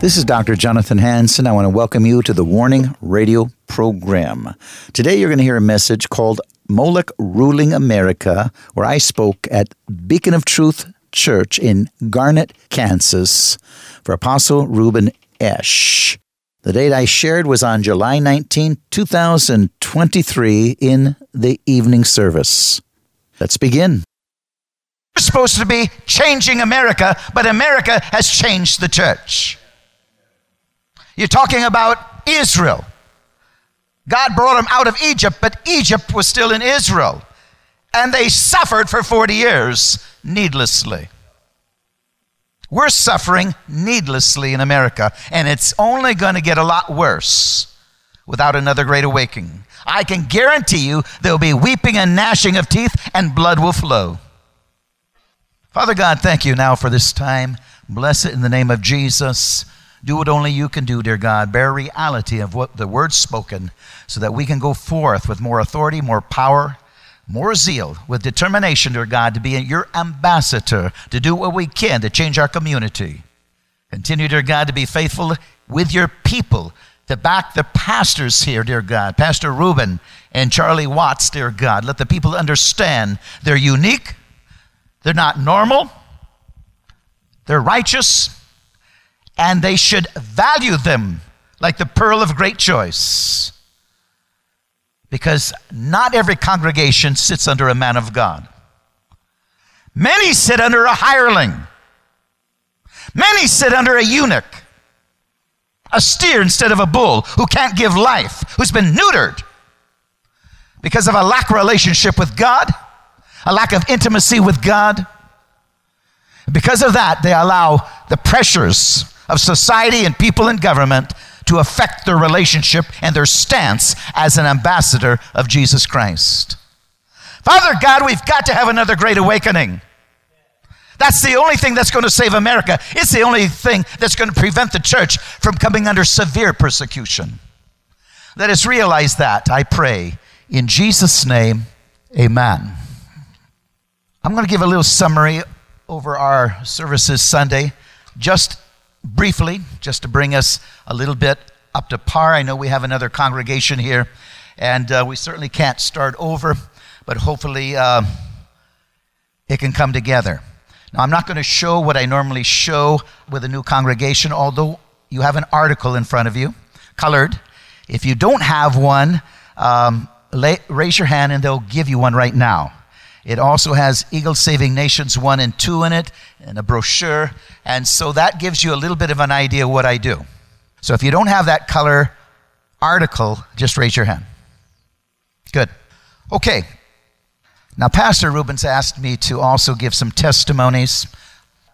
This is Dr. Jonathan Hansen. I want to welcome you to the Warning Radio program. Today you're going to hear a message called Molech Ruling America, where I spoke at Beacon of Truth Church in Garnett, Kansas, for Apostle Reuben Esh. The date I shared was on July 19, 2023, in the evening service. Let's begin. We're supposed to be changing America, but America has changed the church. You're talking about Israel. God brought them out of Egypt, but Egypt was still in Israel. And they suffered for 40 years needlessly. We're suffering needlessly in America, and it's only going to get a lot worse without another great awakening. I can guarantee you there'll be weeping and gnashing of teeth, and blood will flow. Father God, thank you now for this time. Bless it in the name of Jesus. Do what only you can do, dear God. Bear reality of what the word spoken so that we can go forth with more authority, more power, more zeal, with determination, dear God, to be your ambassador, to do what we can to change our community. Continue, dear God, to be faithful with your people, to back the pastors here, dear God, Pastor Reuben and Charlie Watts, dear God. Let the people understand they're unique, they're not normal, they're righteous, and they should value them like the pearl of great choice because not every congregation sits under a man of God. Many sit under a hireling. Many sit under a eunuch, a steer instead of a bull who can't give life, who's been neutered because of a lack of relationship with God, a lack of intimacy with God. Because of that, they allow the pressures of society and people in government to affect their relationship and their stance as an ambassador of Jesus Christ. Father God, we've got to have another great awakening. That's the only thing that's going to save America. It's the only thing that's going to prevent the church from coming under severe persecution. Let us realize that, I pray. In Jesus' name, amen. I'm going to give a little summary over our services Sunday, just briefly, just to bring us a little bit up to par. I know we have another congregation here, and uh, we certainly can't start over, but hopefully uh, it can come together. Now, I'm not going to show what I normally show with a new congregation, although you have an article in front of you, colored. If you don't have one, um, lay, raise your hand and they'll give you one right now. It also has Eagle Saving Nations 1 and 2 in it, and a brochure. And so that gives you a little bit of an idea what I do. So if you don't have that color article, just raise your hand. Good. Okay. Now, Pastor Reuben's asked me to also give some testimonies.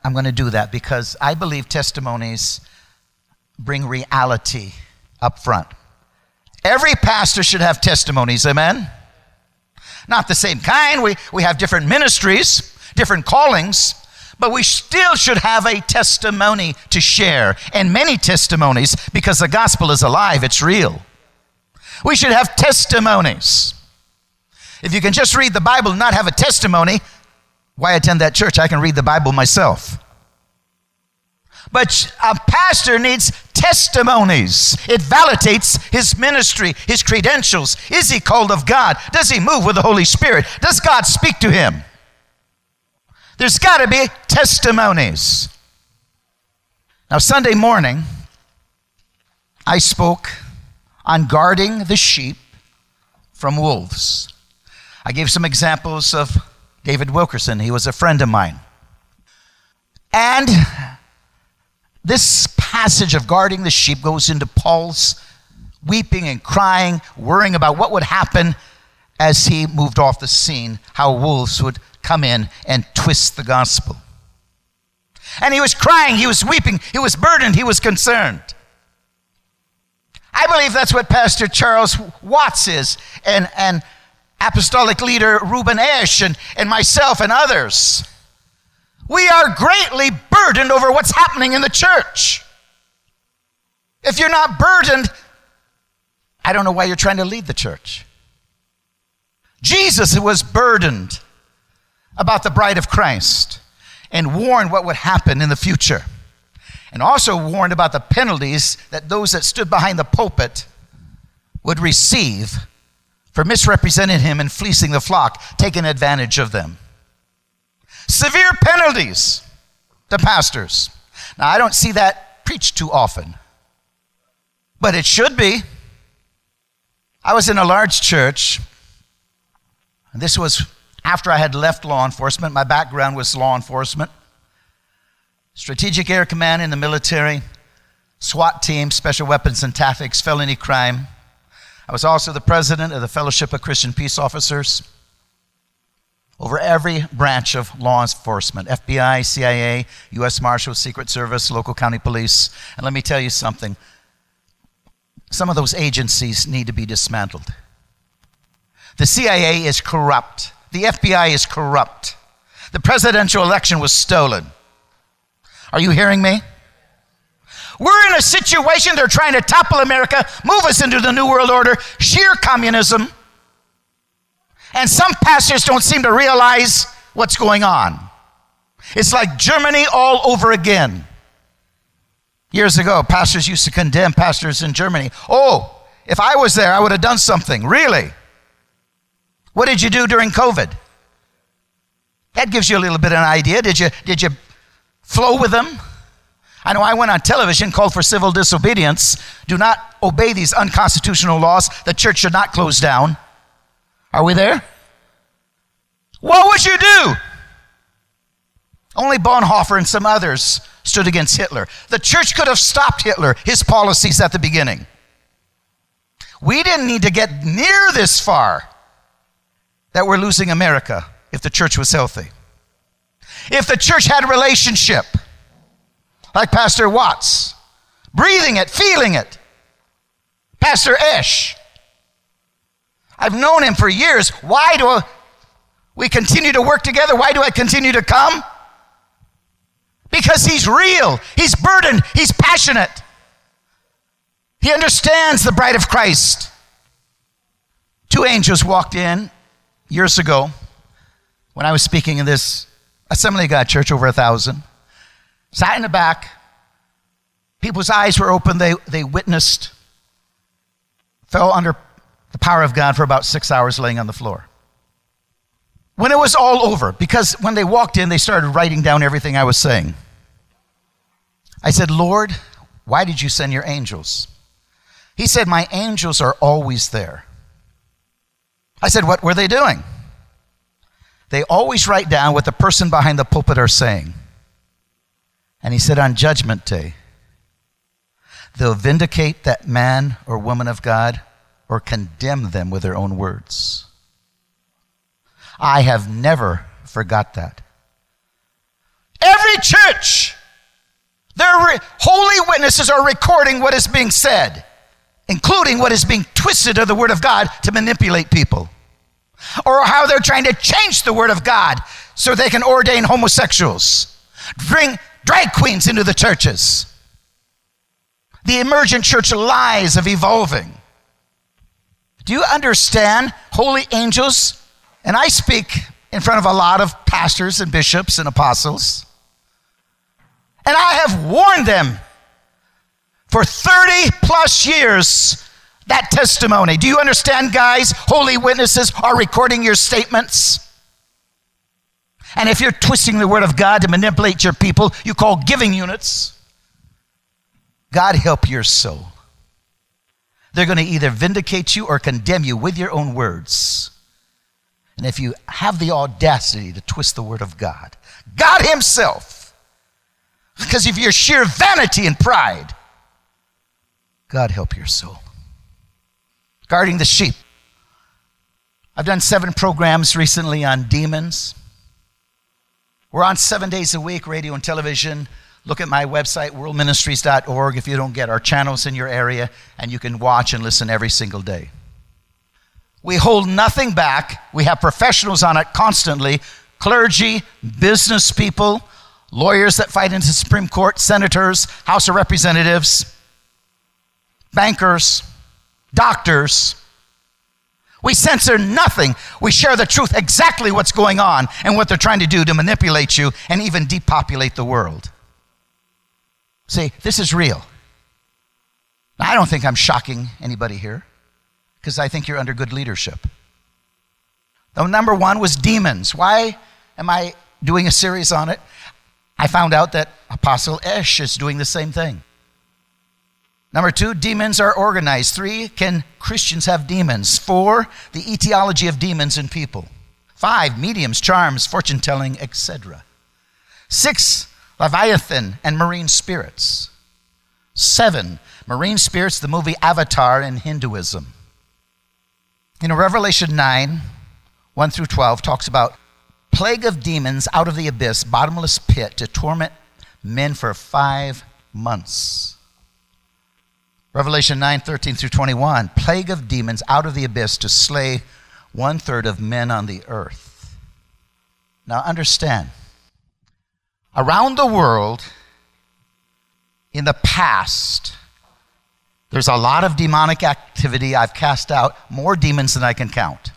I'm going to do that because I believe testimonies bring reality up front. Every pastor should have testimonies, amen? Not the same kind. We, we have different ministries, different callings, but we still should have a testimony to share, and many testimonies because the gospel is alive, it's real. We should have testimonies. If you can just read the Bible and not have a testimony, why attend that church? I can read the Bible myself. But a pastor needs testimonies. It validates his ministry, his credentials. Is he called of God? Does he move with the Holy Spirit? Does God speak to him? There's got to be testimonies. Now, Sunday morning, I spoke on guarding the sheep from wolves. I gave some examples of David Wilkerson. He was a friend of mine. And this passage of guarding the sheep goes into Paul's weeping and crying, worrying about what would happen as he moved off the scene, how wolves would come in and twist the gospel. And he was crying, he was weeping, he was burdened, he was concerned. I believe that's what Pastor Charles Watts is, and, and apostolic leader Reuben Esh, and, and myself, and others. We are greatly burdened over what's happening in the church. If you're not burdened, I don't know why you're trying to lead the church. Jesus was burdened about the bride of Christ and warned what would happen in the future. And also warned about the penalties that those that stood behind the pulpit would receive for misrepresenting him and fleecing the flock, taking advantage of them. Severe penalties to pastors. Now, I don't see that preached too often, but it should be. I was in a large church, and this was after I had left law enforcement. My background was law enforcement, Strategic Air Command in the military, SWAT team, Special Weapons and Tactics, felony crime. I was also the president of the Fellowship of Christian Peace Officers over every branch of law enforcement FBI, CIA, U.S. Marshals, Secret Service, local county police. And let me tell you something some of those agencies need to be dismantled. The CIA is corrupt, the FBI is corrupt. The presidential election was stolen. Are you hearing me? We're in a situation they're trying to topple America, move us into the New World Order, sheer communism. And some pastors don't seem to realize what's going on. It's like Germany all over again. Years ago, pastors used to condemn pastors in Germany. Oh, if I was there, I would have done something. Really? What did you do during COVID? That gives you a little bit of an idea. Did you, did you flow with them? I know I went on television, called for civil disobedience. Do not obey these unconstitutional laws. The church should not close down. Are we there? What would you do? Only Bonhoeffer and some others stood against Hitler. The church could have stopped Hitler, his policies at the beginning. We didn't need to get near this far that we're losing America if the church was healthy. If the church had a relationship, like Pastor Watts, breathing it, feeling it. Pastor Esh. I've known him for years. Why do we continue to work together? Why do I continue to come? Because he's real, he's burdened, he's passionate. He understands the bride of Christ. Two angels walked in years ago when I was speaking in this Assembly of God church, over a thousand. Sat in the back. People's eyes were open. They, they witnessed, fell under the power of God for about six hours laying on the floor. When it was all over, because when they walked in, they started writing down everything I was saying. I said, Lord, why did you send your angels? He said, My angels are always there. I said, What were they doing? They always write down what the person behind the pulpit are saying. And he said, On Judgment Day, they'll vindicate that man or woman of God or condemn them with their own words. I have never forgot that. Every church their re- holy witnesses are recording what is being said, including what is being twisted of the Word of God to manipulate people, or how they're trying to change the Word of God so they can ordain homosexuals, bring drag queens into the churches. The emergent church lies of evolving. Do you understand holy angels? And I speak in front of a lot of pastors and bishops and apostles. And I have warned them for 30 plus years that testimony. Do you understand, guys? Holy witnesses are recording your statements. And if you're twisting the word of God to manipulate your people, you call giving units. God help your soul. They're going to either vindicate you or condemn you with your own words. And if you have the audacity to twist the word of God, God Himself, because of your sheer vanity and pride, God help your soul. Guarding the sheep. I've done seven programs recently on demons. We're on seven days a week, radio and television. Look at my website, worldministries.org, if you don't get our channels in your area, and you can watch and listen every single day. We hold nothing back. We have professionals on it constantly clergy, business people, lawyers that fight in the Supreme Court, senators, House of Representatives, bankers, doctors. We censor nothing. We share the truth, exactly what's going on and what they're trying to do to manipulate you and even depopulate the world. See, this is real. I don't think I'm shocking anybody here because I think you're under good leadership. The number one was demons. Why am I doing a series on it? I found out that Apostle Esh is doing the same thing. Number two, demons are organized. Three, can Christians have demons? Four, the etiology of demons in people. Five, mediums, charms, fortune telling, etc. Six, Leviathan and marine spirits. Seven, marine spirits, the movie Avatar in Hinduism. You know, Revelation 9, 1 through 12, talks about plague of demons out of the abyss, bottomless pit, to torment men for five months. Revelation 9 13 through 21 plague of demons out of the abyss to slay one third of men on the earth. Now understand, around the world, in the past, there's a lot of demonic activity. I've cast out more demons than I can count.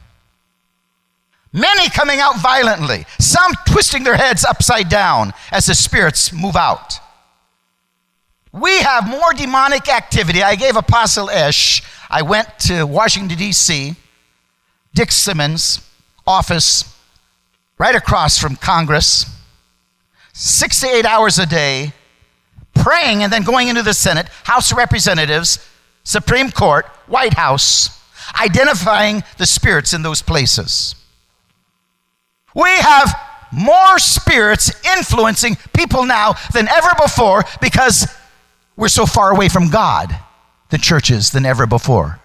Many coming out violently, some twisting their heads upside down as the spirits move out. We have more demonic activity. I gave Apostle Esh, I went to Washington, D.C., Dick Simmons' office, right across from Congress, six to eight hours a day, praying and then going into the Senate, House of Representatives, Supreme Court, White House, identifying the spirits in those places. We have more spirits influencing people now than ever before because we're so far away from God, the churches, than ever before.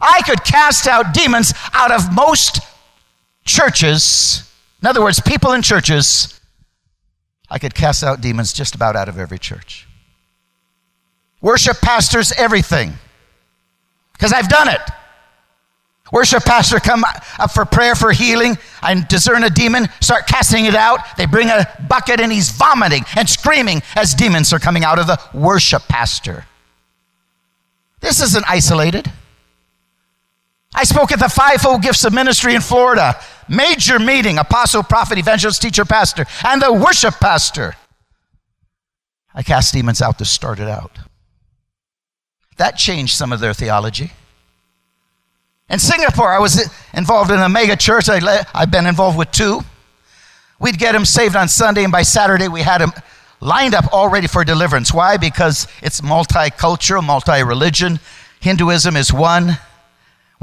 I could cast out demons out of most churches. In other words, people in churches, I could cast out demons just about out of every church. Worship pastors, everything. Because I've done it. Worship pastor come up for prayer for healing. I discern a demon, start casting it out. They bring a bucket and he's vomiting and screaming as demons are coming out of the worship pastor. This isn't isolated. I spoke at the fivefold gifts of ministry in Florida. Major meeting, apostle, prophet, evangelist, teacher, pastor, and the worship pastor. I cast demons out to start it out. That changed some of their theology. In Singapore, I was involved in a mega church. I have been involved with two. We'd get them saved on Sunday, and by Saturday, we had them lined up all ready for deliverance. Why? Because it's multicultural, multi religion. Hinduism is one.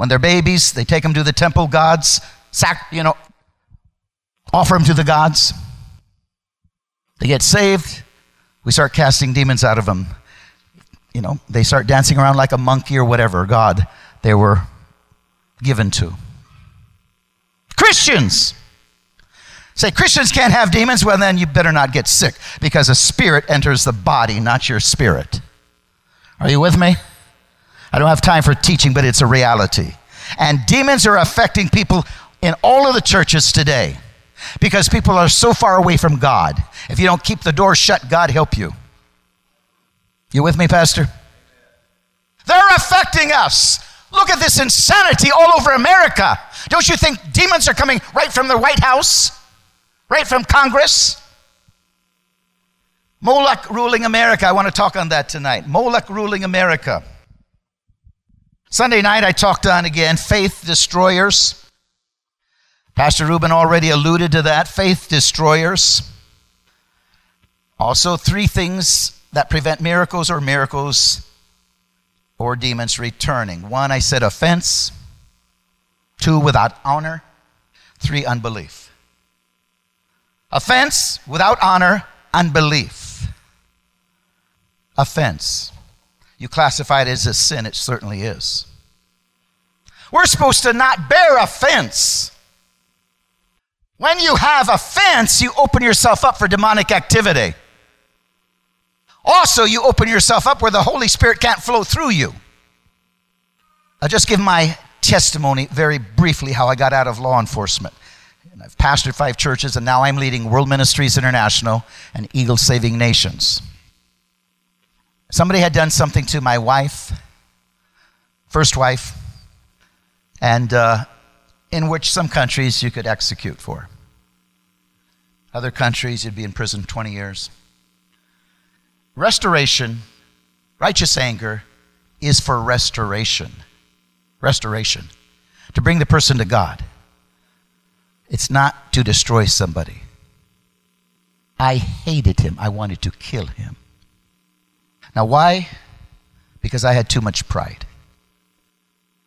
When they're babies, they take them to the temple gods, sac, you know, offer them to the gods. They get saved. We start casting demons out of them. You know, they start dancing around like a monkey or whatever God they were given to. Christians. Say, Christians can't have demons? Well, then you better not get sick because a spirit enters the body, not your spirit. Are you with me? I don't have time for teaching, but it's a reality. And demons are affecting people in all of the churches today because people are so far away from God. If you don't keep the door shut, God help you. You with me, Pastor? They're affecting us. Look at this insanity all over America. Don't you think demons are coming right from the White House? Right from Congress? Molech ruling America. I want to talk on that tonight. Molech ruling America. Sunday night, I talked on again faith destroyers. Pastor Reuben already alluded to that faith destroyers. Also, three things that prevent miracles or miracles or demons returning. One, I said offense. Two, without honor. Three, unbelief. Offense, without honor, unbelief. Offense. You classify it as a sin, it certainly is. We're supposed to not bear offense. When you have offense, you open yourself up for demonic activity. Also, you open yourself up where the Holy Spirit can't flow through you. I'll just give my testimony very briefly how I got out of law enforcement. And I've pastored five churches, and now I'm leading World Ministries International and Eagle Saving Nations. Somebody had done something to my wife, first wife, and uh, in which some countries you could execute for. Other countries, you'd be in prison 20 years. Restoration, righteous anger, is for restoration. Restoration. To bring the person to God. It's not to destroy somebody. I hated him. I wanted to kill him. Now, why? Because I had too much pride.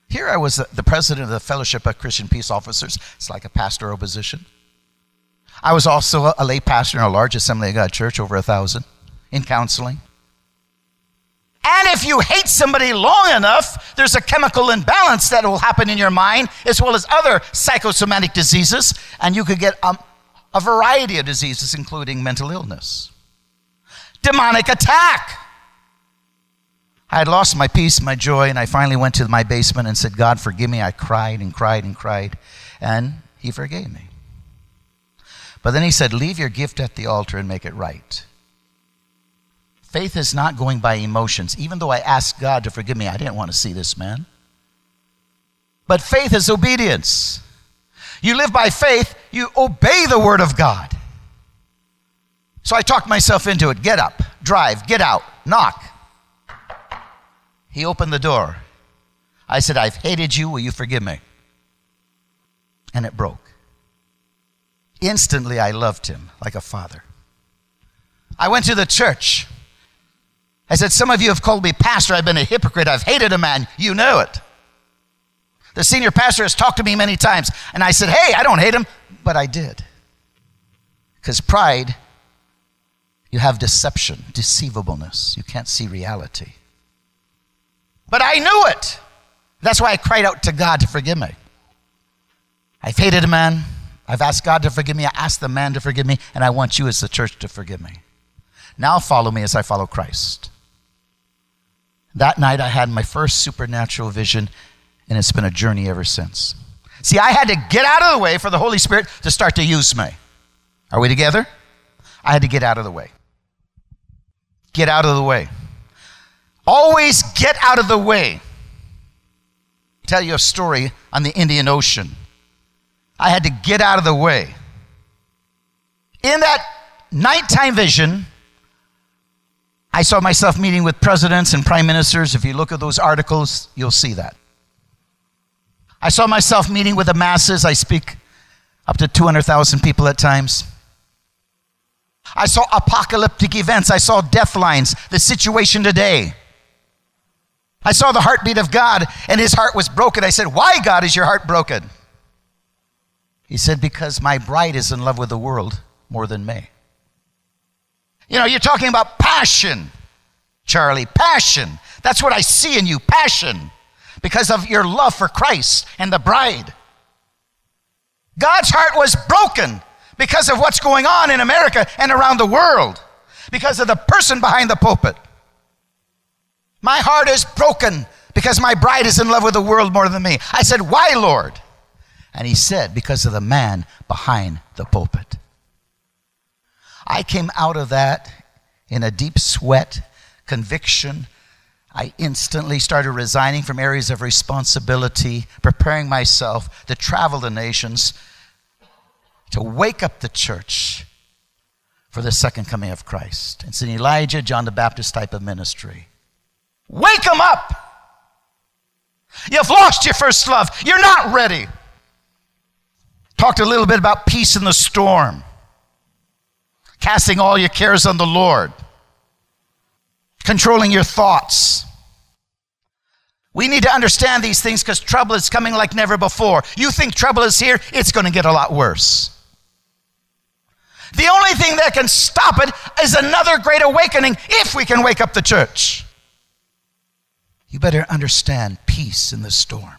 Here I was the president of the Fellowship of Christian Peace Officers. It's like a pastoral position. I was also a lay pastor in a large Assembly of God church, over a thousand in counseling. And if you hate somebody long enough, there's a chemical imbalance that will happen in your mind, as well as other psychosomatic diseases, and you could get um, a variety of diseases, including mental illness. Demonic attack. I had lost my peace, my joy, and I finally went to my basement and said, God, forgive me. I cried and cried and cried, and He forgave me. But then He said, Leave your gift at the altar and make it right. Faith is not going by emotions. Even though I asked God to forgive me, I didn't want to see this man. But faith is obedience. You live by faith, you obey the word of God. So I talked myself into it. Get up, drive, get out, knock. He opened the door. I said, I've hated you. Will you forgive me? And it broke. Instantly, I loved him like a father. I went to the church. I said, Some of you have called me pastor. I've been a hypocrite. I've hated a man. You know it. The senior pastor has talked to me many times, and I said, Hey, I don't hate him, but I did. Because pride, you have deception, deceivableness. You can't see reality. But I knew it. That's why I cried out to God to forgive me. I've hated a man. I've asked God to forgive me. I asked the man to forgive me, and I want you as the church to forgive me. Now follow me as I follow Christ. That night, I had my first supernatural vision, and it's been a journey ever since. See, I had to get out of the way for the Holy Spirit to start to use me. Are we together? I had to get out of the way. Get out of the way. Always get out of the way. Tell you a story on the Indian Ocean. I had to get out of the way. In that nighttime vision, I saw myself meeting with presidents and prime ministers. If you look at those articles, you'll see that. I saw myself meeting with the masses. I speak up to 200,000 people at times. I saw apocalyptic events. I saw death lines, the situation today. I saw the heartbeat of God, and his heart was broken. I said, Why, God, is your heart broken? He said, Because my bride is in love with the world more than me. You know, you're talking about passion, Charlie. Passion. That's what I see in you passion because of your love for Christ and the bride. God's heart was broken because of what's going on in America and around the world, because of the person behind the pulpit. My heart is broken because my bride is in love with the world more than me. I said, Why, Lord? And he said, Because of the man behind the pulpit. I came out of that in a deep sweat, conviction. I instantly started resigning from areas of responsibility, preparing myself to travel the nations, to wake up the church for the second coming of Christ. It's an Elijah, John the Baptist type of ministry. Wake them up. You've lost your first love. You're not ready. Talked a little bit about peace in the storm, casting all your cares on the Lord, controlling your thoughts. We need to understand these things because trouble is coming like never before. You think trouble is here, it's going to get a lot worse. The only thing that can stop it is another great awakening if we can wake up the church. You better understand peace in the storm.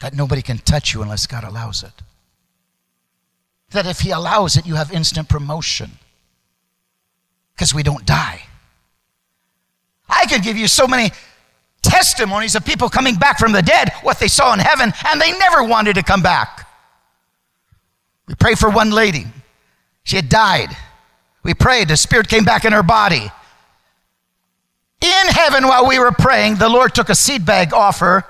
That nobody can touch you unless God allows it. That if He allows it, you have instant promotion because we don't die. I could give you so many testimonies of people coming back from the dead, what they saw in heaven, and they never wanted to come back. We prayed for one lady. She had died. We prayed, the spirit came back in her body. In heaven, while we were praying, the Lord took a seed bag off her,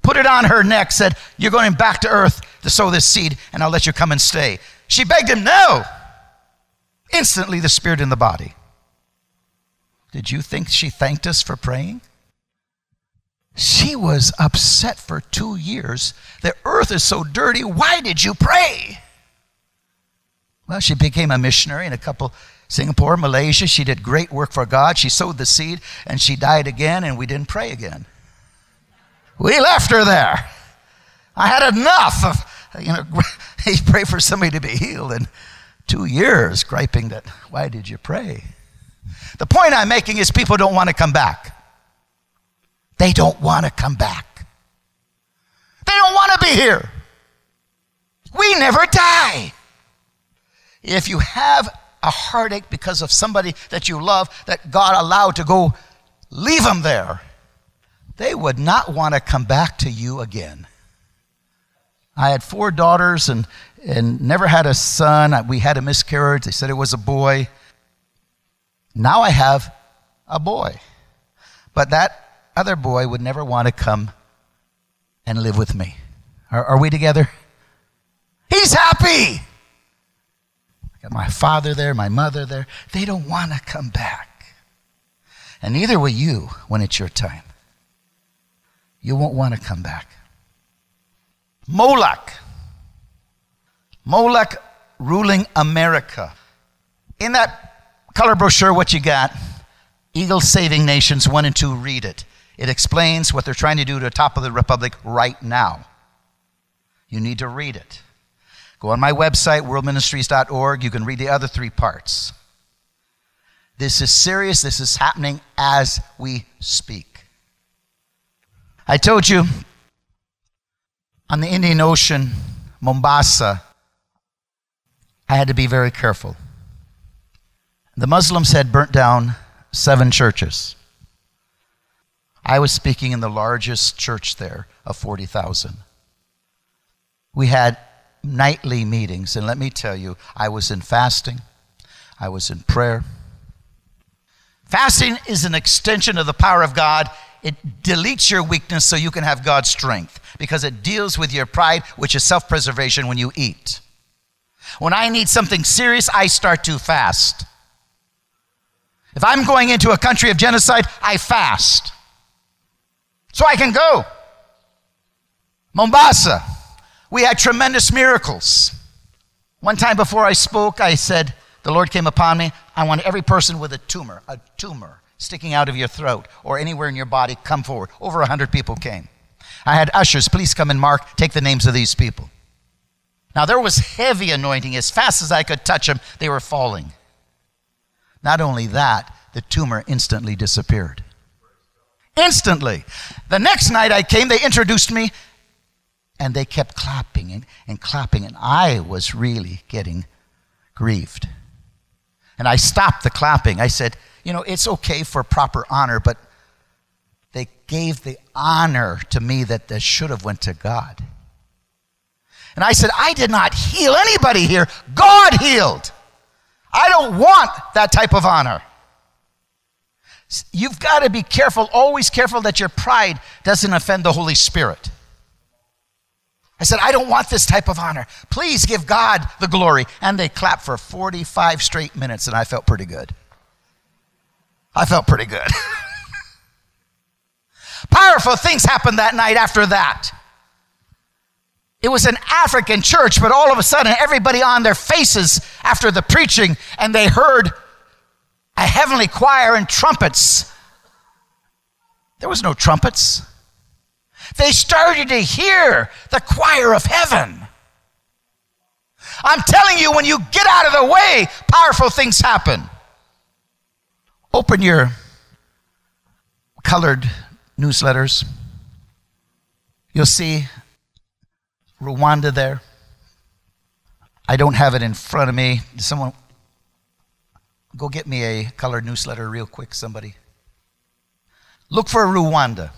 put it on her neck, said, You're going back to earth to sow this seed, and I'll let you come and stay. She begged him, No. Instantly, the spirit in the body. Did you think she thanked us for praying? She was upset for two years. The earth is so dirty. Why did you pray? Well, she became a missionary in a couple, Singapore, Malaysia. She did great work for God. She sowed the seed and she died again, and we didn't pray again. We left her there. I had enough of, you know, he prayed for somebody to be healed in two years, griping that, why did you pray? The point I'm making is people don't want to come back. They don't want to come back. They don't want to be here. We never die. If you have a heartache because of somebody that you love that God allowed to go, leave them there. They would not want to come back to you again. I had four daughters and, and never had a son. We had a miscarriage. They said it was a boy. Now I have a boy. But that other boy would never want to come and live with me. Are, are we together? He's happy. Got my father there, my mother there. They don't want to come back. And neither will you when it's your time. You won't want to come back. Molech. Molech ruling America. In that color brochure, what you got? Eagle Saving Nations 1 and 2, read it. It explains what they're trying to do to the top of the republic right now. You need to read it. Go on my website, worldministries.org. You can read the other three parts. This is serious. This is happening as we speak. I told you on the Indian Ocean, Mombasa, I had to be very careful. The Muslims had burnt down seven churches. I was speaking in the largest church there of 40,000. We had nightly meetings, and let me tell you, I was in fasting, I was in prayer. Fasting is an extension of the power of God. It deletes your weakness so you can have God's strength because it deals with your pride, which is self preservation when you eat. When I need something serious, I start to fast. If I'm going into a country of genocide, I fast. So I can go. Mombasa, we had tremendous miracles. One time before I spoke, I said, The Lord came upon me. I want every person with a tumor, a tumor sticking out of your throat or anywhere in your body, come forward. Over 100 people came. I had ushers, please come and mark, take the names of these people. Now, there was heavy anointing. As fast as I could touch them, they were falling. Not only that, the tumor instantly disappeared. Instantly. The next night I came, they introduced me, and they kept clapping and, and clapping, and I was really getting grieved. And I stopped the clapping. I said, You know, it's okay for proper honor, but they gave the honor to me that, that should have went to God. And I said, I did not heal anybody here. God healed. I don't want that type of honor. You've got to be careful, always careful that your pride doesn't offend the Holy Spirit. I said, I don't want this type of honor. Please give God the glory. And they clapped for 45 straight minutes, and I felt pretty good. I felt pretty good. Powerful things happened that night after that. It was an African church, but all of a sudden, everybody on their faces after the preaching, and they heard a heavenly choir and trumpets. There was no trumpets. They started to hear the choir of heaven. I'm telling you, when you get out of the way, powerful things happen. Open your colored newsletters. You'll see Rwanda there. I don't have it in front of me. Someone go get me a colored newsletter real quick, somebody. Look for Rwanda.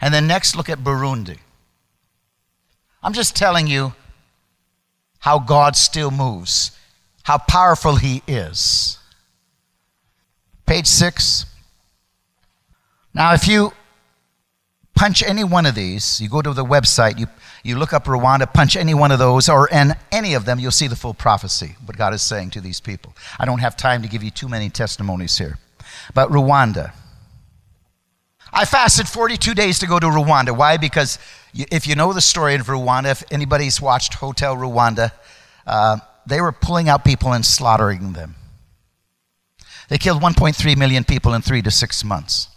And then next, look at Burundi. I'm just telling you how God still moves, how powerful He is. Page six. Now, if you punch any one of these, you go to the website, you, you look up Rwanda, punch any one of those, or in any of them, you'll see the full prophecy, what God is saying to these people. I don't have time to give you too many testimonies here. But Rwanda. I fasted 42 days to go to Rwanda. Why? Because if you know the story of Rwanda, if anybody's watched Hotel Rwanda, uh, they were pulling out people and slaughtering them. They killed 1.3 million people in three to six months.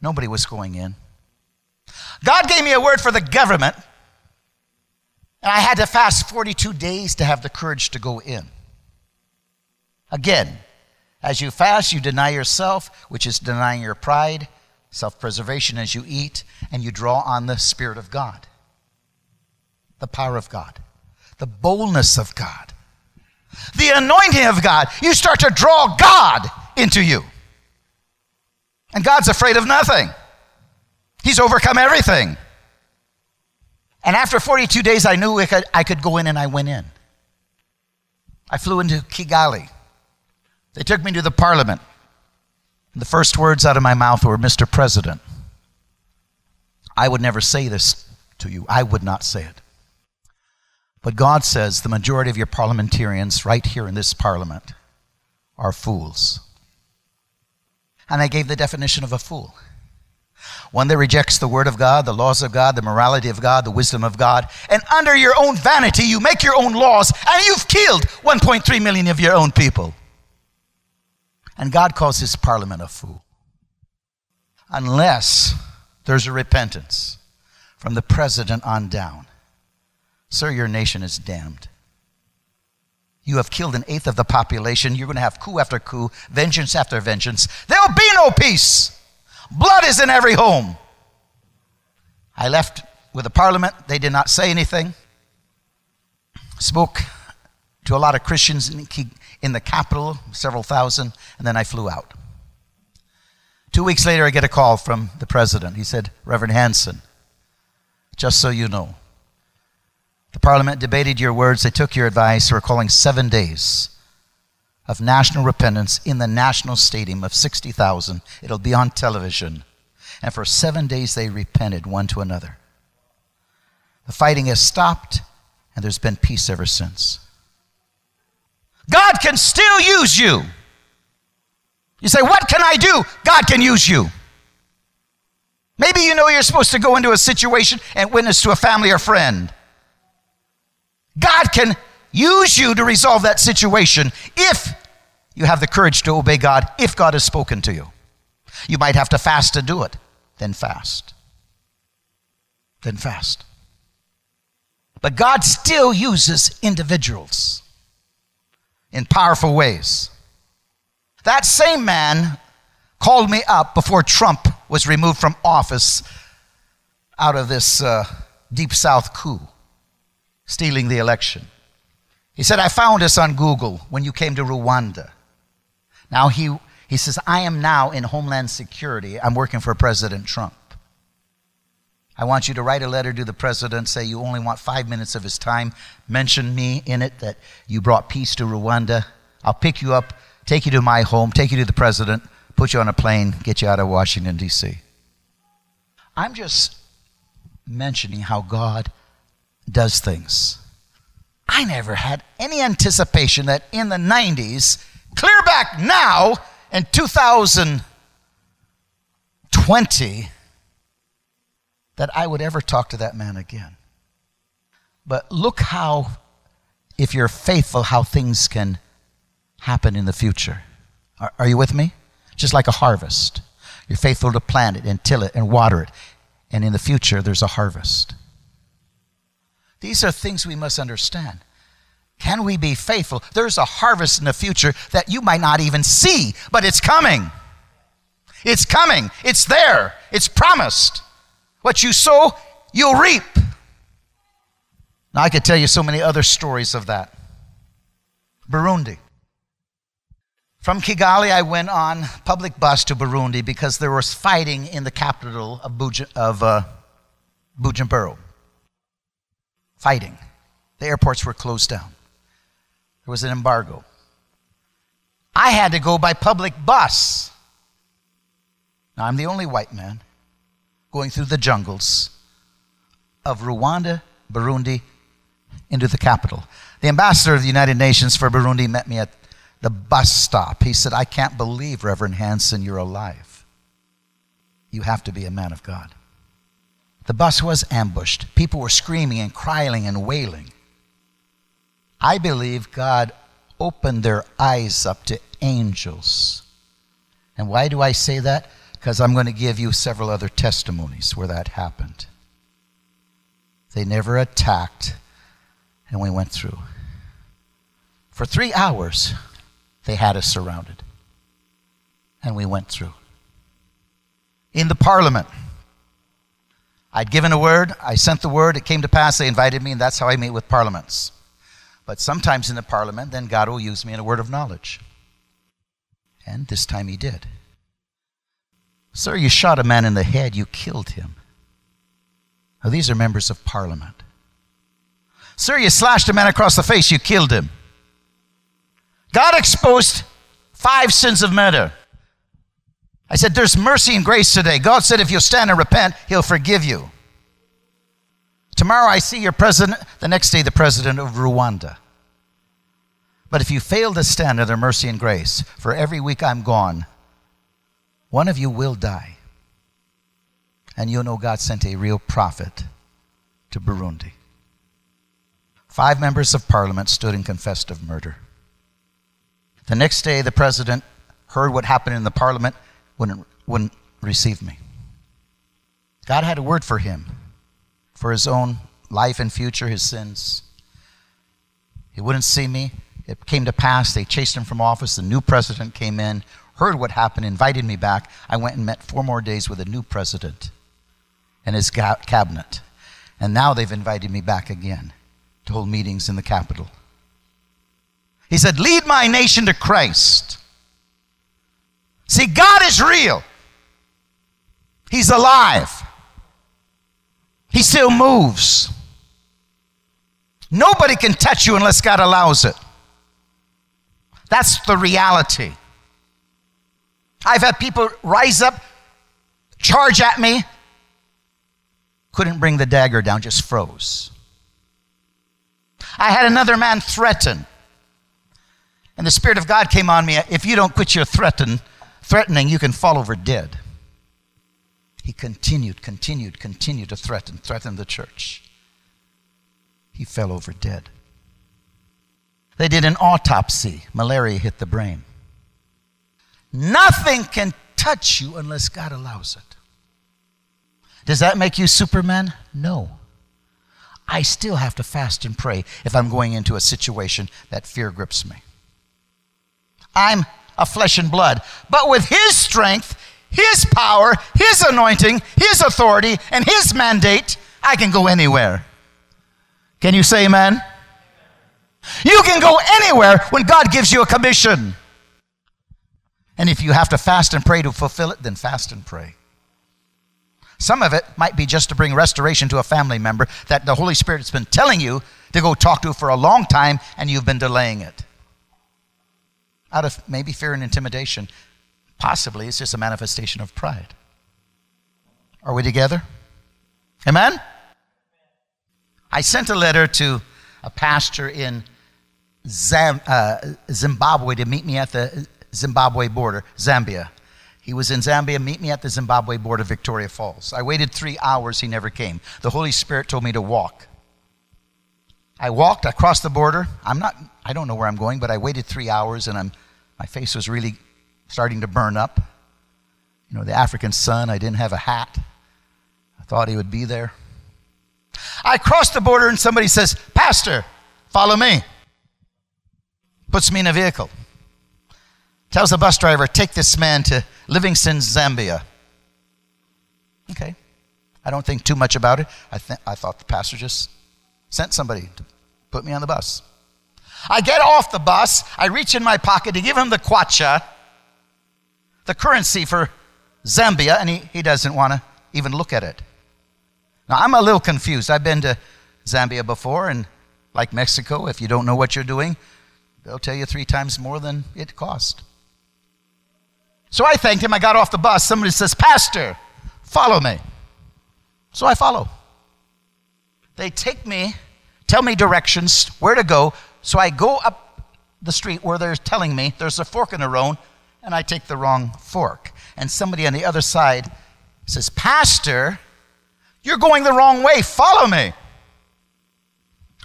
Nobody was going in. God gave me a word for the government, and I had to fast 42 days to have the courage to go in. Again, as you fast, you deny yourself, which is denying your pride, self preservation as you eat, and you draw on the Spirit of God, the power of God, the boldness of God, the anointing of God. You start to draw God into you. And God's afraid of nothing, He's overcome everything. And after 42 days, I knew I could, I could go in, and I went in. I flew into Kigali. They took me to the parliament. The first words out of my mouth were, Mr. President, I would never say this to you. I would not say it. But God says the majority of your parliamentarians right here in this parliament are fools. And I gave the definition of a fool one that rejects the word of God, the laws of God, the morality of God, the wisdom of God, and under your own vanity, you make your own laws, and you've killed 1.3 million of your own people. And God calls his parliament a fool. Unless there's a repentance from the president on down. Sir, your nation is damned. You have killed an eighth of the population. You're going to have coup after coup, vengeance after vengeance. There will be no peace. Blood is in every home. I left with the parliament. They did not say anything. Spoke to a lot of Christians in, in the capital, several thousand, and then I flew out. Two weeks later, I get a call from the president. He said, Reverend Hansen, just so you know, the parliament debated your words, they took your advice, we're calling seven days of national repentance in the national stadium of 60,000. It'll be on television. And for seven days they repented one to another. The fighting has stopped, and there's been peace ever since. God can still use you. You say, What can I do? God can use you. Maybe you know you're supposed to go into a situation and witness to a family or friend. God can use you to resolve that situation if you have the courage to obey God, if God has spoken to you. You might have to fast to do it. Then fast. Then fast. But God still uses individuals in powerful ways. That same man called me up before Trump was removed from office out of this uh, Deep South coup, stealing the election. He said, I found this on Google when you came to Rwanda. Now he, he says, I am now in Homeland Security. I'm working for President Trump. I want you to write a letter to the president, say you only want five minutes of his time. Mention me in it that you brought peace to Rwanda. I'll pick you up, take you to my home, take you to the president, put you on a plane, get you out of Washington, D.C. I'm just mentioning how God does things. I never had any anticipation that in the 90s, clear back now in 2020, that I would ever talk to that man again. But look how, if you're faithful, how things can happen in the future. Are, are you with me? Just like a harvest. You're faithful to plant it and till it and water it. And in the future, there's a harvest. These are things we must understand. Can we be faithful? There's a harvest in the future that you might not even see, but it's coming. It's coming. It's there. It's promised. What you sow, you'll reap. Now, I could tell you so many other stories of that. Burundi. From Kigali, I went on public bus to Burundi because there was fighting in the capital of, Buj- of uh, Bujumbura. Fighting. The airports were closed down. There was an embargo. I had to go by public bus. Now, I'm the only white man going through the jungles of Rwanda, Burundi, into the capital. The ambassador of the United Nations for Burundi met me at the bus stop. He said, I can't believe, Reverend Hansen, you're alive. You have to be a man of God. The bus was ambushed. People were screaming and crying and wailing. I believe God opened their eyes up to angels. And why do I say that? Because I'm going to give you several other testimonies where that happened. They never attacked, and we went through. For three hours, they had us surrounded, and we went through. In the parliament, I'd given a word, I sent the word, it came to pass, they invited me, and that's how I meet with parliaments. But sometimes in the parliament, then God will use me in a word of knowledge. And this time he did. Sir, you shot a man in the head, you killed him. Now, these are members of parliament. Sir, you slashed a man across the face, you killed him. God exposed five sins of murder. I said, There's mercy and grace today. God said, If you'll stand and repent, He'll forgive you. Tomorrow I see your president, the next day, the president of Rwanda. But if you fail to stand under mercy and grace, for every week I'm gone, one of you will die. And you'll know God sent a real prophet to Burundi. Five members of parliament stood and confessed of murder. The next day, the president heard what happened in the parliament, wouldn't, wouldn't receive me. God had a word for him, for his own life and future, his sins. He wouldn't see me. It came to pass, they chased him from office. The new president came in, heard what happened, invited me back. I went and met four more days with a new president and his cabinet. And now they've invited me back again to hold meetings in the capital. He said, Lead my nation to Christ. See, God is real, He's alive, He still moves. Nobody can touch you unless God allows it. That's the reality. I've had people rise up, charge at me, couldn't bring the dagger down, just froze. I had another man threaten. And the Spirit of God came on me. If you don't quit your threaten, threatening, you can fall over dead. He continued, continued, continued to threaten, threaten the church. He fell over dead. They did an autopsy. Malaria hit the brain. Nothing can touch you unless God allows it. Does that make you Superman? No. I still have to fast and pray if I'm going into a situation that fear grips me. I'm a flesh and blood, but with His strength, His power, His anointing, His authority, and His mandate, I can go anywhere. Can you say amen? You can go anywhere when God gives you a commission. And if you have to fast and pray to fulfill it, then fast and pray. Some of it might be just to bring restoration to a family member that the Holy Spirit has been telling you to go talk to for a long time and you've been delaying it. Out of maybe fear and intimidation. Possibly it's just a manifestation of pride. Are we together? Amen? I sent a letter to a pastor in uh, Zimbabwe to meet me at the Zimbabwe border, Zambia. He was in Zambia. Meet me at the Zimbabwe border, Victoria Falls. I waited three hours. He never came. The Holy Spirit told me to walk. I walked. I crossed the border. I'm not. I don't know where I'm going, but I waited three hours, and I'm. My face was really starting to burn up. You know, the African sun. I didn't have a hat. I thought he would be there. I crossed the border, and somebody says, "Pastor, follow me." Puts me in a vehicle tells the bus driver, Take this man to Livingstone, Zambia. Okay. I don't think too much about it. I, th- I thought the pastor just sent somebody to put me on the bus. I get off the bus. I reach in my pocket to give him the kwacha, the currency for Zambia, and he, he doesn't want to even look at it. Now, I'm a little confused. I've been to Zambia before, and like Mexico, if you don't know what you're doing, they'll tell you three times more than it cost. So I thanked him. I got off the bus. Somebody says, Pastor, follow me. So I follow. They take me, tell me directions, where to go. So I go up the street where they're telling me there's a fork in the road, and I take the wrong fork. And somebody on the other side says, Pastor, you're going the wrong way. Follow me.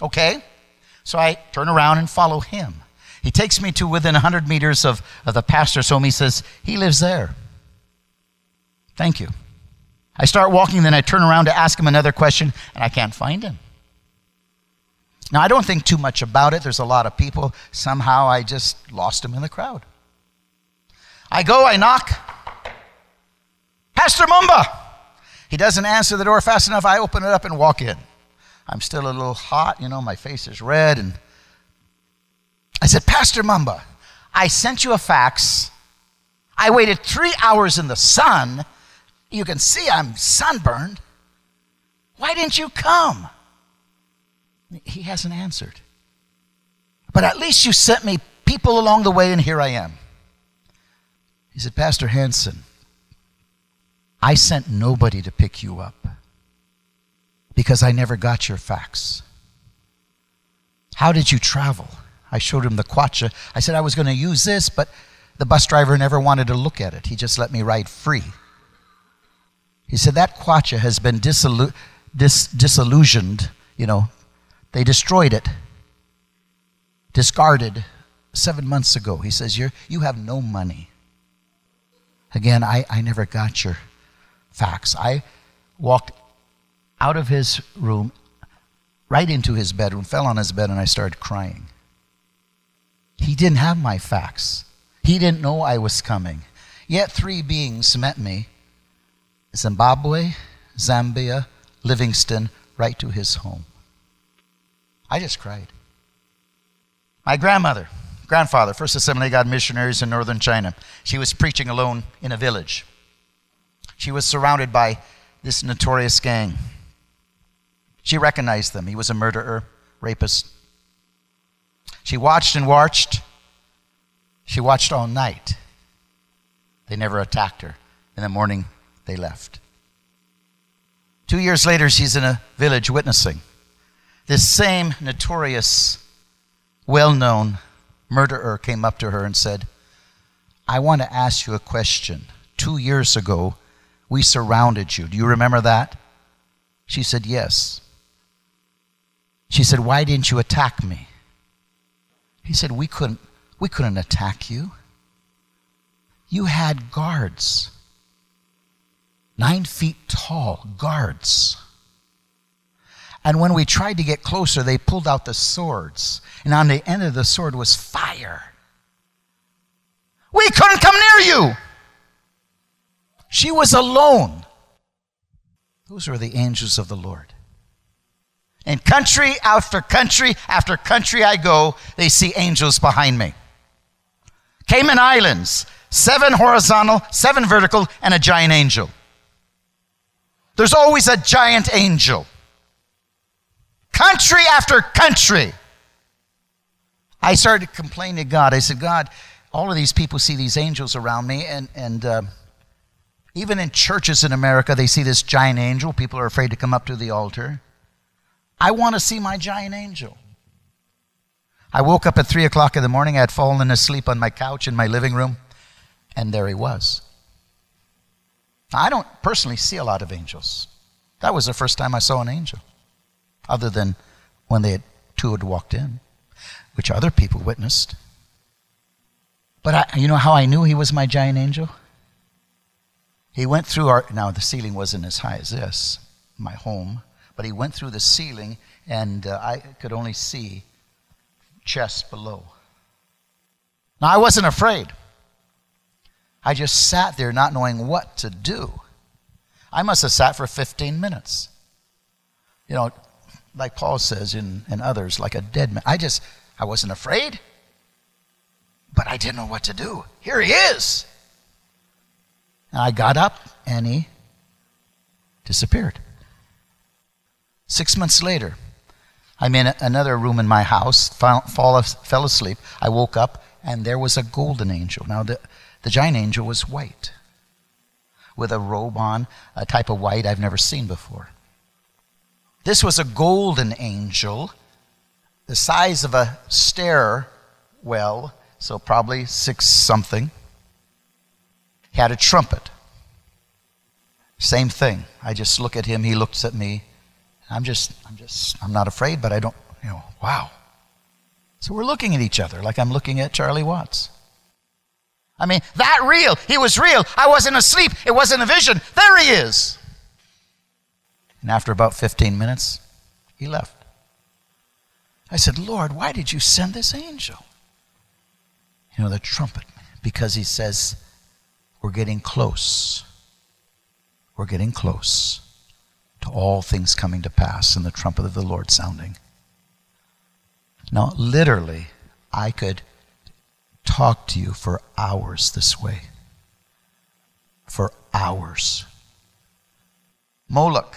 Okay? So I turn around and follow him. He takes me to within 100 meters of, of the pastor's home. He says, He lives there. Thank you. I start walking, then I turn around to ask him another question, and I can't find him. Now, I don't think too much about it. There's a lot of people. Somehow I just lost him in the crowd. I go, I knock. Pastor Mumba. He doesn't answer the door fast enough. I open it up and walk in. I'm still a little hot, you know, my face is red, and I said, Pastor Mumba, I sent you a fax. I waited three hours in the sun. You can see I'm sunburned. Why didn't you come? He hasn't answered. But at least you sent me people along the way, and here I am. He said, Pastor Hansen, I sent nobody to pick you up because I never got your fax. How did you travel? I showed him the kwacha. I said I was going to use this, but the bus driver never wanted to look at it. He just let me ride free. He said that kwacha has been disillu- dis- disillusioned. You know, they destroyed it, discarded seven months ago. He says, You're, You have no money. Again, I, I never got your fax. I walked out of his room, right into his bedroom, fell on his bed, and I started crying. He didn't have my facts. He didn't know I was coming. Yet three beings met me Zimbabwe, Zambia, Livingstone, right to his home. I just cried. My grandmother, grandfather, First Assembly of God missionaries in northern China, she was preaching alone in a village. She was surrounded by this notorious gang. She recognized them. He was a murderer, rapist, she watched and watched. She watched all night. They never attacked her. In the morning, they left. Two years later, she's in a village witnessing. This same notorious, well known murderer came up to her and said, I want to ask you a question. Two years ago, we surrounded you. Do you remember that? She said, Yes. She said, Why didn't you attack me? He said, We couldn't, we couldn't attack you. You had guards, nine feet tall guards. And when we tried to get closer, they pulled out the swords. And on the end of the sword was fire. We couldn't come near you. She was alone. Those were the angels of the Lord. And country after country after country I go, they see angels behind me. Cayman Islands, seven horizontal, seven vertical, and a giant angel. There's always a giant angel. Country after country. I started complaining to God. I said, God, all of these people see these angels around me, and, and uh, even in churches in America, they see this giant angel. People are afraid to come up to the altar. I want to see my giant angel. I woke up at 3 o'clock in the morning. I had fallen asleep on my couch in my living room, and there he was. I don't personally see a lot of angels. That was the first time I saw an angel, other than when they had, two had walked in, which other people witnessed. But I, you know how I knew he was my giant angel? He went through our, now the ceiling wasn't as high as this, my home, but he went through the ceiling and uh, I could only see chest below. Now I wasn't afraid. I just sat there not knowing what to do. I must have sat for 15 minutes. You know, like Paul says in, in others, like a dead man. I just, I wasn't afraid, but I didn't know what to do. Here he is. And I got up and he disappeared. Six months later, I'm in another room in my house, fall, fall, fell asleep. I woke up and there was a golden angel. Now, the, the giant angel was white with a robe on, a type of white I've never seen before. This was a golden angel, the size of a stairwell, so probably six something. He had a trumpet. Same thing. I just look at him, he looks at me. I'm just, I'm just, I'm not afraid, but I don't, you know, wow. So we're looking at each other like I'm looking at Charlie Watts. I mean, that real. He was real. I wasn't asleep. It wasn't a vision. There he is. And after about 15 minutes, he left. I said, Lord, why did you send this angel? You know, the trumpet, because he says, we're getting close. We're getting close to all things coming to pass and the trumpet of the Lord sounding. Now, literally, I could talk to you for hours this way. For hours. Moloch,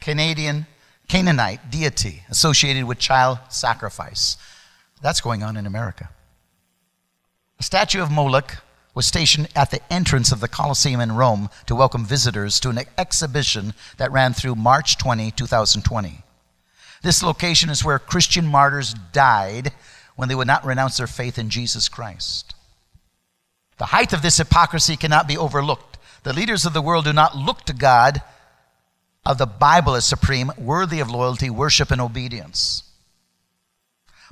Canadian Canaanite deity associated with child sacrifice. That's going on in America. A statue of Moloch was stationed at the entrance of the Colosseum in Rome to welcome visitors to an exhibition that ran through March 20, 2020. This location is where Christian martyrs died when they would not renounce their faith in Jesus Christ. The height of this hypocrisy cannot be overlooked. The leaders of the world do not look to God of the Bible as supreme, worthy of loyalty, worship, and obedience.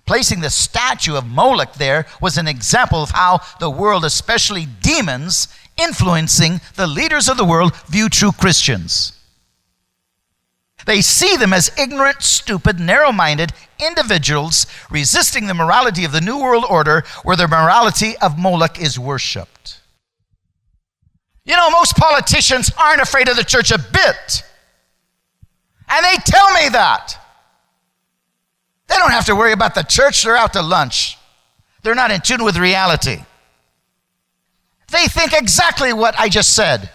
Placing the statue of Moloch there was an example of how the world, especially demons, influencing the leaders of the world, view true Christians. They see them as ignorant, stupid, narrow minded individuals resisting the morality of the New World Order where the morality of Moloch is worshiped. You know, most politicians aren't afraid of the church a bit. And they tell me that. They don't have to worry about the church, they're out to lunch. They're not in tune with reality. They think exactly what I just said.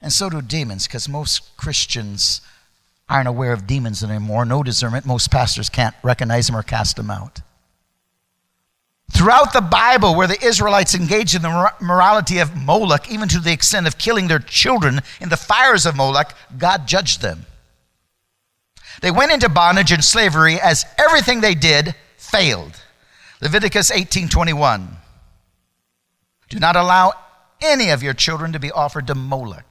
And so do demons, because most Christians aren't aware of demons anymore. No discernment. Most pastors can't recognize them or cast them out. Throughout the Bible, where the Israelites engaged in the morality of Moloch, even to the extent of killing their children in the fires of Moloch, God judged them. They went into bondage and slavery as everything they did failed. Leviticus 18:21. Do not allow any of your children to be offered to Moloch.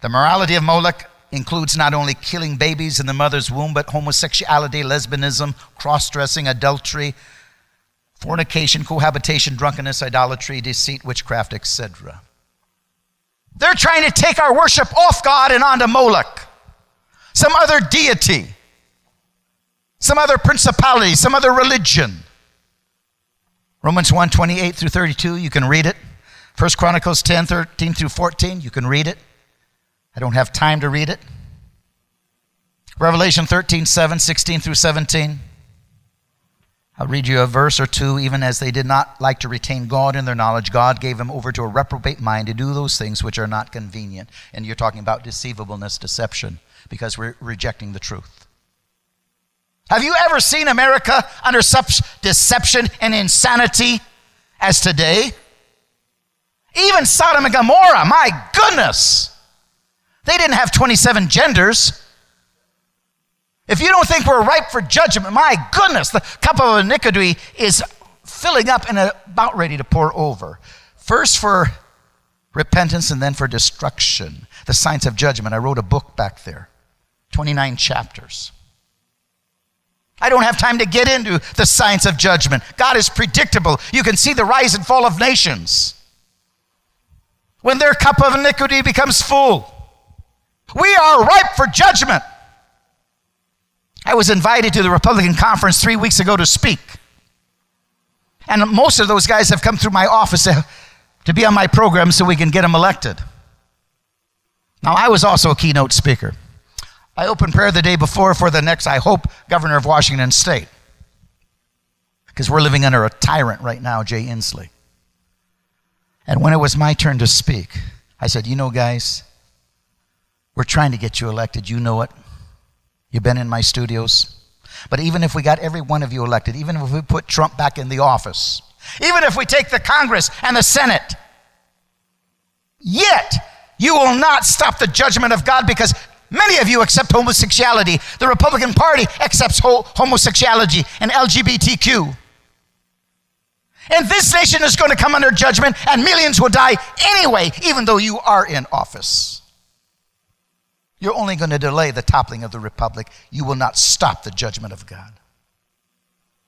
The morality of Moloch includes not only killing babies in the mother's womb, but homosexuality, lesbianism, cross dressing, adultery, fornication, cohabitation, drunkenness, idolatry, deceit, witchcraft, etc. They're trying to take our worship off God and onto Moloch, some other deity, some other principality, some other religion. Romans 1 28 through 32, you can read it. 1 Chronicles 10 13 through 14, you can read it. I don't have time to read it. Revelation 13, 7, 16 through 17. I'll read you a verse or two. Even as they did not like to retain God in their knowledge, God gave them over to a reprobate mind to do those things which are not convenient. And you're talking about deceivableness, deception, because we're rejecting the truth. Have you ever seen America under such deception and insanity as today? Even Sodom and Gomorrah, my goodness. They didn't have 27 genders. If you don't think we're ripe for judgment, my goodness, the cup of iniquity is filling up and about ready to pour over. First for repentance, and then for destruction. The science of judgment. I wrote a book back there, 29 chapters. I don't have time to get into the science of judgment. God is predictable. You can see the rise and fall of nations. When their cup of iniquity becomes full, we are ripe for judgment. I was invited to the Republican conference three weeks ago to speak. And most of those guys have come through my office to, be on my program so we can get them elected. Now, I was also a keynote speaker. I opened prayer the day before for the next, I hope, governor of Washington State. Because we're living under a tyrant right now, Jay Inslee. And when it was my turn to speak, I said, You know, guys, we're trying to get you elected. You know it. You've been in my studios. But even if we got every one of you elected, even if we put Trump back in the office, even if we take the Congress and the Senate, yet you will not stop the judgment of God because many of you accept homosexuality. The Republican Party accepts homosexuality and LGBTQ. And this nation is going to come under judgment, and millions will die anyway, even though you are in office. You're only going to delay the toppling of the republic. You will not stop the judgment of God.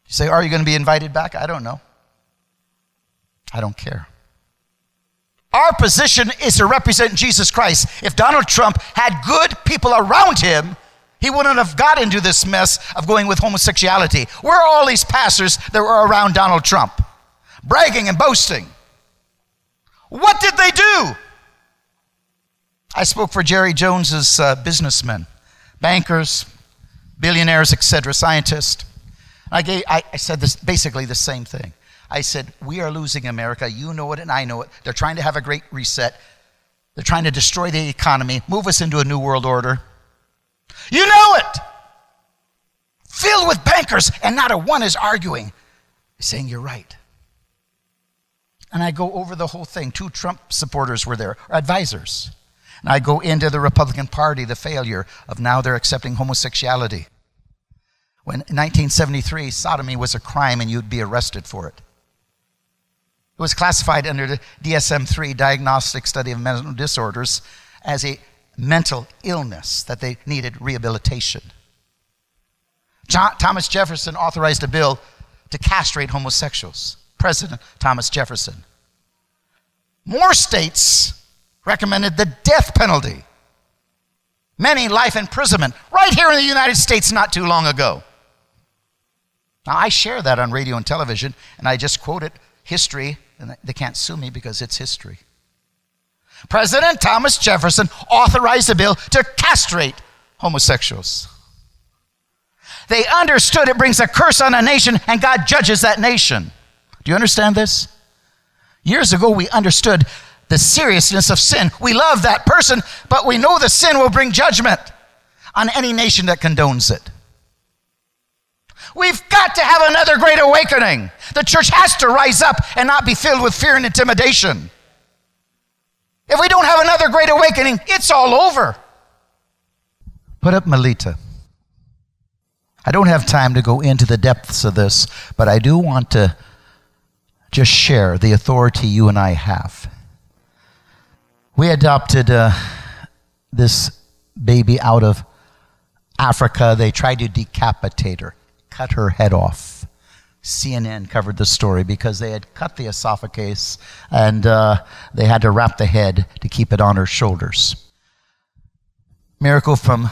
You say, Are you going to be invited back? I don't know. I don't care. Our position is to represent Jesus Christ. If Donald Trump had good people around him, he wouldn't have got into this mess of going with homosexuality. Where are all these pastors that were around Donald Trump? Bragging and boasting. What did they do? I spoke for Jerry Jones's uh, businessmen, bankers, billionaires, etc., scientists. I, gave, I, I said this basically the same thing. I said, We are losing America. You know it, and I know it. They're trying to have a great reset. They're trying to destroy the economy, move us into a new world order. You know it! Filled with bankers, and not a one is arguing, saying, You're right. And I go over the whole thing. Two Trump supporters were there, advisors. And I go into the Republican Party, the failure of now they're accepting homosexuality. When in 1973, sodomy was a crime and you'd be arrested for it. It was classified under the DSM 3 diagnostic study of mental disorders as a mental illness that they needed rehabilitation. John, Thomas Jefferson authorized a bill to castrate homosexuals. President Thomas Jefferson. More states recommended the death penalty. Many life imprisonment right here in the United States not too long ago. Now, I share that on radio and television, and I just quote it history, and they can't sue me because it's history. President Thomas Jefferson authorized a bill to castrate homosexuals. They understood it brings a curse on a nation, and God judges that nation. Do you understand this? Years ago, we understood the seriousness of sin. We love that person, but we know the sin will bring judgment on any nation that condones it. We've got to have another great awakening. The church has to rise up and not be filled with fear and intimidation. If we don't have another great awakening, it's all over. Put up Melita. I don't have time to go into the depths of this, but I do want to just share the authority you and I have. We adopted uh, this baby out of Africa. They tried to decapitate her, cut her head off. CNN covered the story because they had cut the esophagus and uh, they had to wrap the head to keep it on her shoulders. Miracle from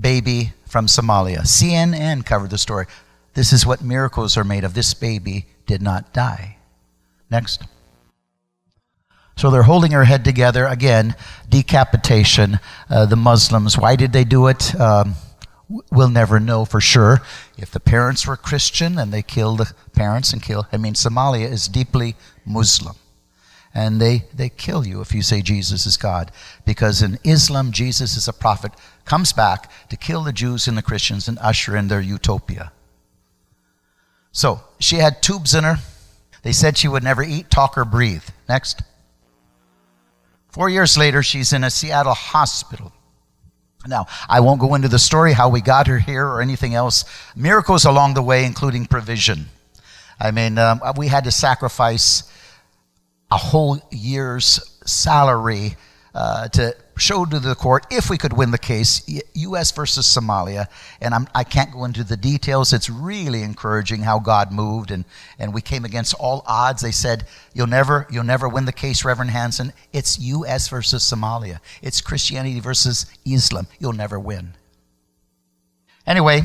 baby from Somalia. CNN covered the story. This is what miracles are made of. This baby did not die. Next. So they're holding her head together. Again, decapitation. Uh, the Muslims, why did they do it? Um, we'll never know for sure. If the parents were Christian and they killed the parents and kill, I mean, Somalia is deeply Muslim. And they, they kill you if you say Jesus is God. Because in Islam, Jesus is a prophet, comes back to kill the Jews and the Christians and usher in their utopia. So she had tubes in her. They said she would never eat, talk, or breathe. Next. Four years later, she's in a Seattle hospital. Now, I won't go into the story how we got her here or anything else. Miracles along the way, including provision. I mean, um, we had to sacrifice a whole year's salary uh, to show to the court if we could win the case, U.S. versus Somalia. And I'm, I can not go into the details. It's really encouraging how God moved, and, and we came against all odds. They said, "You'll never, you'll never win the case, Reverend Hansen. It's U.S. versus Somalia. It's Christianity versus Islam. You'll never win." Anyway,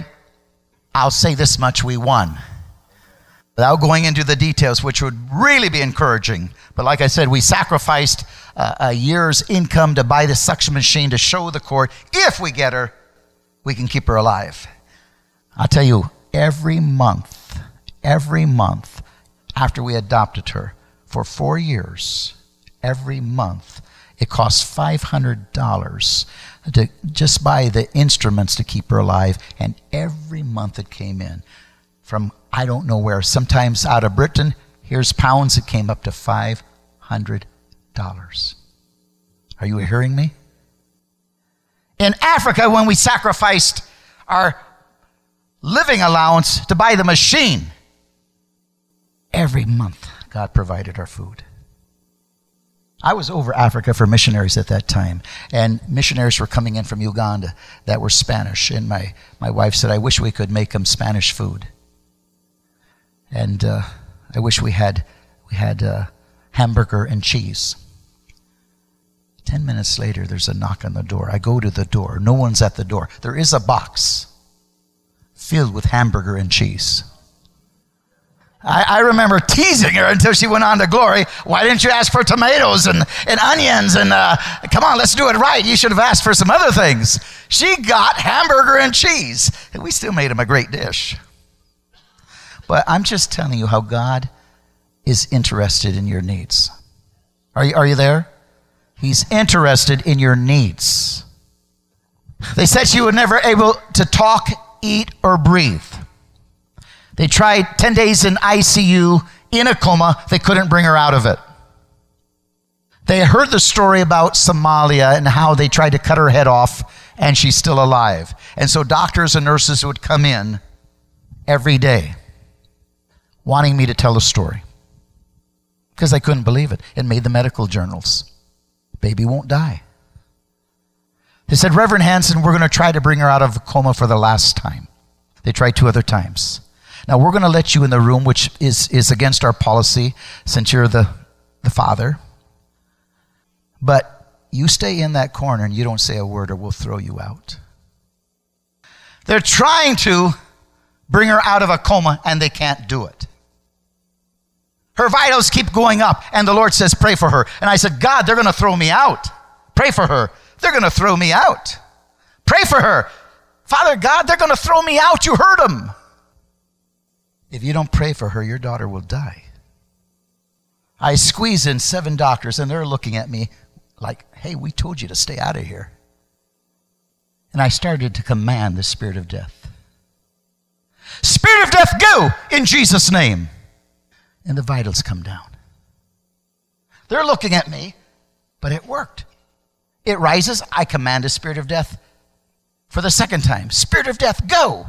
I'll say this much: we won without going into the details, which would really be encouraging. But like I said, we sacrificed Uh, a year's income to buy the suction machine to show the court if we get her, we can keep her alive. I'll tell you, every month, every month after we adopted her, for four years, every month, it cost $500 to just buy the instruments to keep her alive, and every month it came in from I don't know where, sometimes out of Britain. Here's pounds it came up to $500. Are you hearing me? In Africa, when we sacrificed our living allowance to buy the machine, every month God provided our food. I was over Africa for missionaries at that time, and missionaries were coming in from Uganda that were Spanish. And my, my wife said, I wish we could make them Spanish food. And uh, I wish we had, we had uh, hamburger and cheese. Ten minutes later, there's a knock on the door. I go to the door. No one's at the door. There is a box filled with hamburger and cheese. I, I, remember teasing her until she went on to glory. Why didn't you ask for tomatoes and, and onions? And uh, come on, let's do it right. You should have asked for some other things. She got hamburger and cheese, and we still made him a great dish. But I'm just telling you how God is interested in your needs. Are you, are you there? He's interested in your needs. They said she was never able to talk, eat, or breathe. They tried 10 days in ICU in a coma. They couldn't bring her out of it. They heard the story about Somalia and how they tried to cut her head off and she's still alive. And so doctors and nurses would come in every day wanting me to tell the story because they couldn't believe it. It made the medical journals. Baby won't die. They said, Reverend Hansen, we're going to try to bring her out of coma for the last time. They tried two other times. Now, we're going to let you in the room, which is, is against our policy since you're the, the father. But you stay in that corner and you don't say a word, or we'll throw you out. They're trying to bring her out of a coma, and they can't do it. Her vitals keep going up, and the Lord says, Pray for her. And I said, God, they're going to throw me out. Pray for her. They're going to throw me out. Pray for her. Father God, they're going to throw me out. You heard them. If you don't pray for her, your daughter will die. I squeeze in seven doctors, and they're looking at me like, hey, we told you to stay out of here. And I started to command the spirit of death. Spirit of death, go in Jesus' name and the vitals come down. They're looking at me, but it worked. It rises. I command a spirit of death for the second time. Spirit of death, go.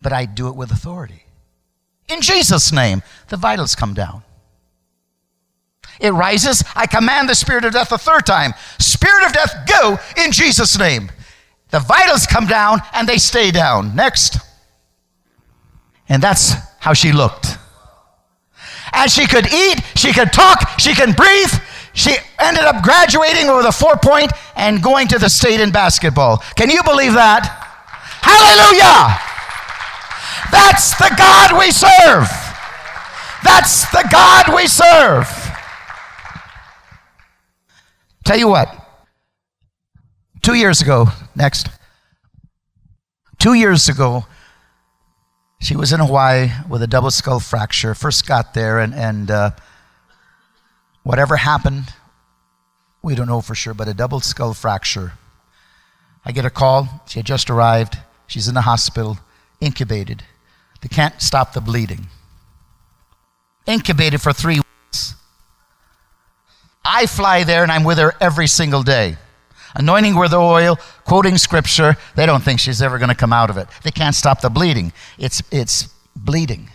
But I do it with authority. In Jesus' name, the vitals come down. It rises. I command the spirit of death a third time. Spirit of death, go in Jesus' name. The vitals come down and they stay down. Next. And that's how she looked and she could eat, she could talk, she can breathe. She ended up graduating with a four point and going to the state in basketball. Can you believe that? Hallelujah! That's the God we serve. That's the God we serve. Tell you what, two years ago, next, two years ago, she was in Hawaii with a double skull fracture. First got there, and, and uh, whatever happened, we don't know for sure, but a double skull fracture. I get a call. She had just arrived. She's in the hospital, incubated. They can't stop the bleeding. Incubated for three weeks. I fly there and I'm with her every single day anointing with oil, quoting scripture. They don't think she's ever going to come out of it. They can't stop the bleeding. It's, it's bleeding.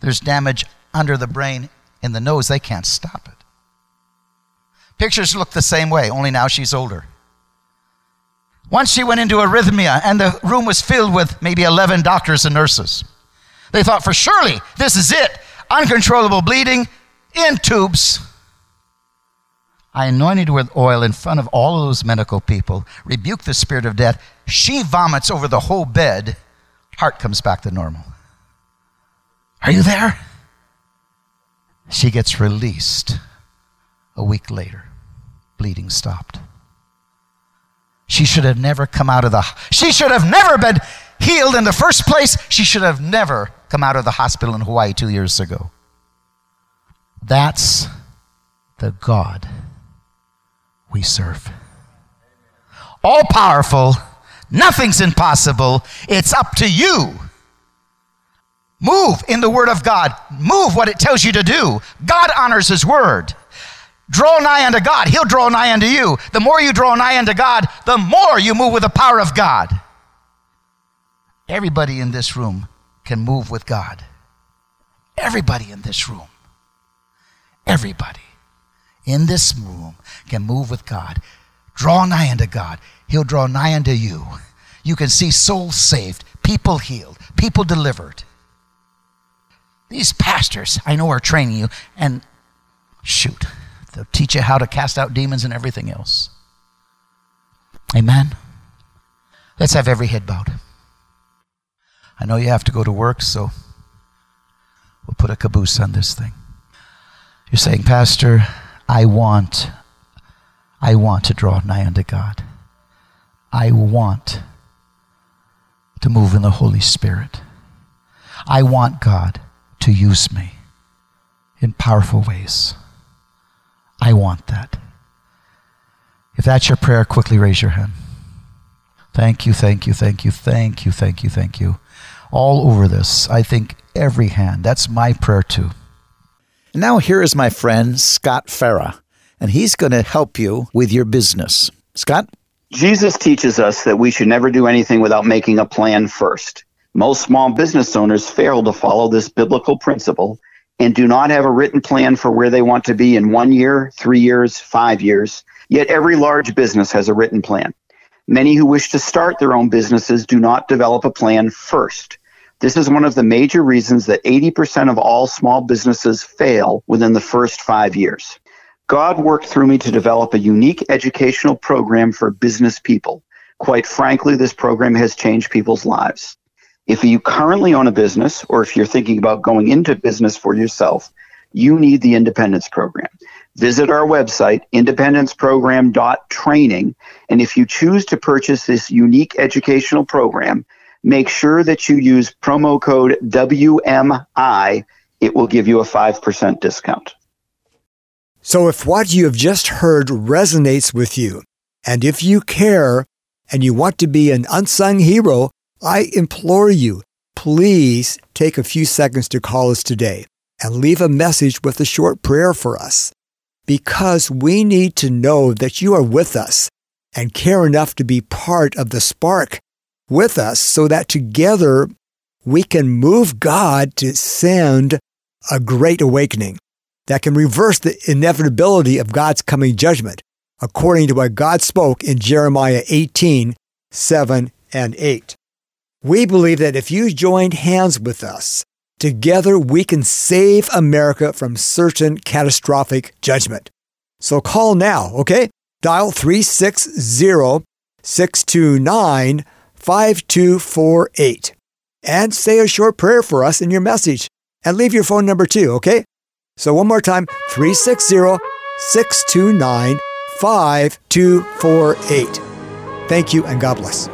There's damage under the brain in the nose, they can't stop it. Pictures look the same way, only now she's older. Once she went into arrhythmia, and the room was filled with maybe 11 doctors and nurses. They thought for surely this is it uncontrollable bleeding in tubes. I anointed with oil in front of all those medical people, rebuked the spirit of death. She vomits over the whole bed. Heart comes back to normal. Are you there? She gets released a week later. Bleeding stopped. She should have never come out of the she should have never been healed in the first place. She should have never come out of the hospital in Hawaii 2 years ago. That's the God we serve. All powerful, nothing's impossible. It's up to you. Move in the Word of God, move what it tells you to do. God honors His Word. Draw nigh unto God, He'll draw nigh unto you. The more you draw nigh unto God, the more you move with the power of God. Everybody in this room can move with God. Everybody in this room. Everybody in this room can move with God. Draw nigh unto God. He'll draw nigh unto you. You can see souls saved, people healed, people delivered. These pastors, I know, are training you, and shoot, they'll teach you how to cast out demons and everything else. Amen. Let's have every head bowed. I know you have to go to work, so we'll put a caboose on this thing. You're saying, Pastor, I want, I want to draw nigh unto God. I want to move in the Holy Spirit. I want God to use me in powerful ways. I want that. If that's your prayer, quickly raise your hand. Thank you, thank you, thank you, thank you, thank you, thank you. All over this, I think every hand. That's my prayer too. And now here is my friend Scott Farah, and he's going to help you with your business. Scott? Jesus teaches us that we should never do anything without making a plan first. Most small business owners fail to follow this biblical principle and do not have a written plan for where they want to be in one year, three years, five years. Yet every large business has a written plan. Many who wish to start their own businesses do not develop a plan first. This is one of the major reasons that 80% of all small businesses fail within the first five years. God worked through me to develop a unique educational program for business people. Quite frankly, this program has changed people's lives. If you currently own a business or if you're thinking about going into business for yourself, you need the Independence Program. Visit our website, independenceprogram.training, and if you choose to purchase this unique educational program, make sure that you use promo code WMI. It will give you a 5% discount. So, if what you have just heard resonates with you, and if you care and you want to be an unsung hero, I implore you, please take a few seconds to call us today and leave a message with a short prayer for us. Because we need to know that you are with us and care enough to be part of the spark with us so that together we can move God to send a great awakening that can reverse the inevitability of God's coming judgment, according to what God spoke in Jeremiah 18 7 and 8. We believe that if you joined hands with us, together we can save America from certain catastrophic judgment. So call now, okay? Dial 360 629 5248 and say a short prayer for us in your message and leave your phone number too, okay? So one more time 360 629 5248. Thank you and God bless.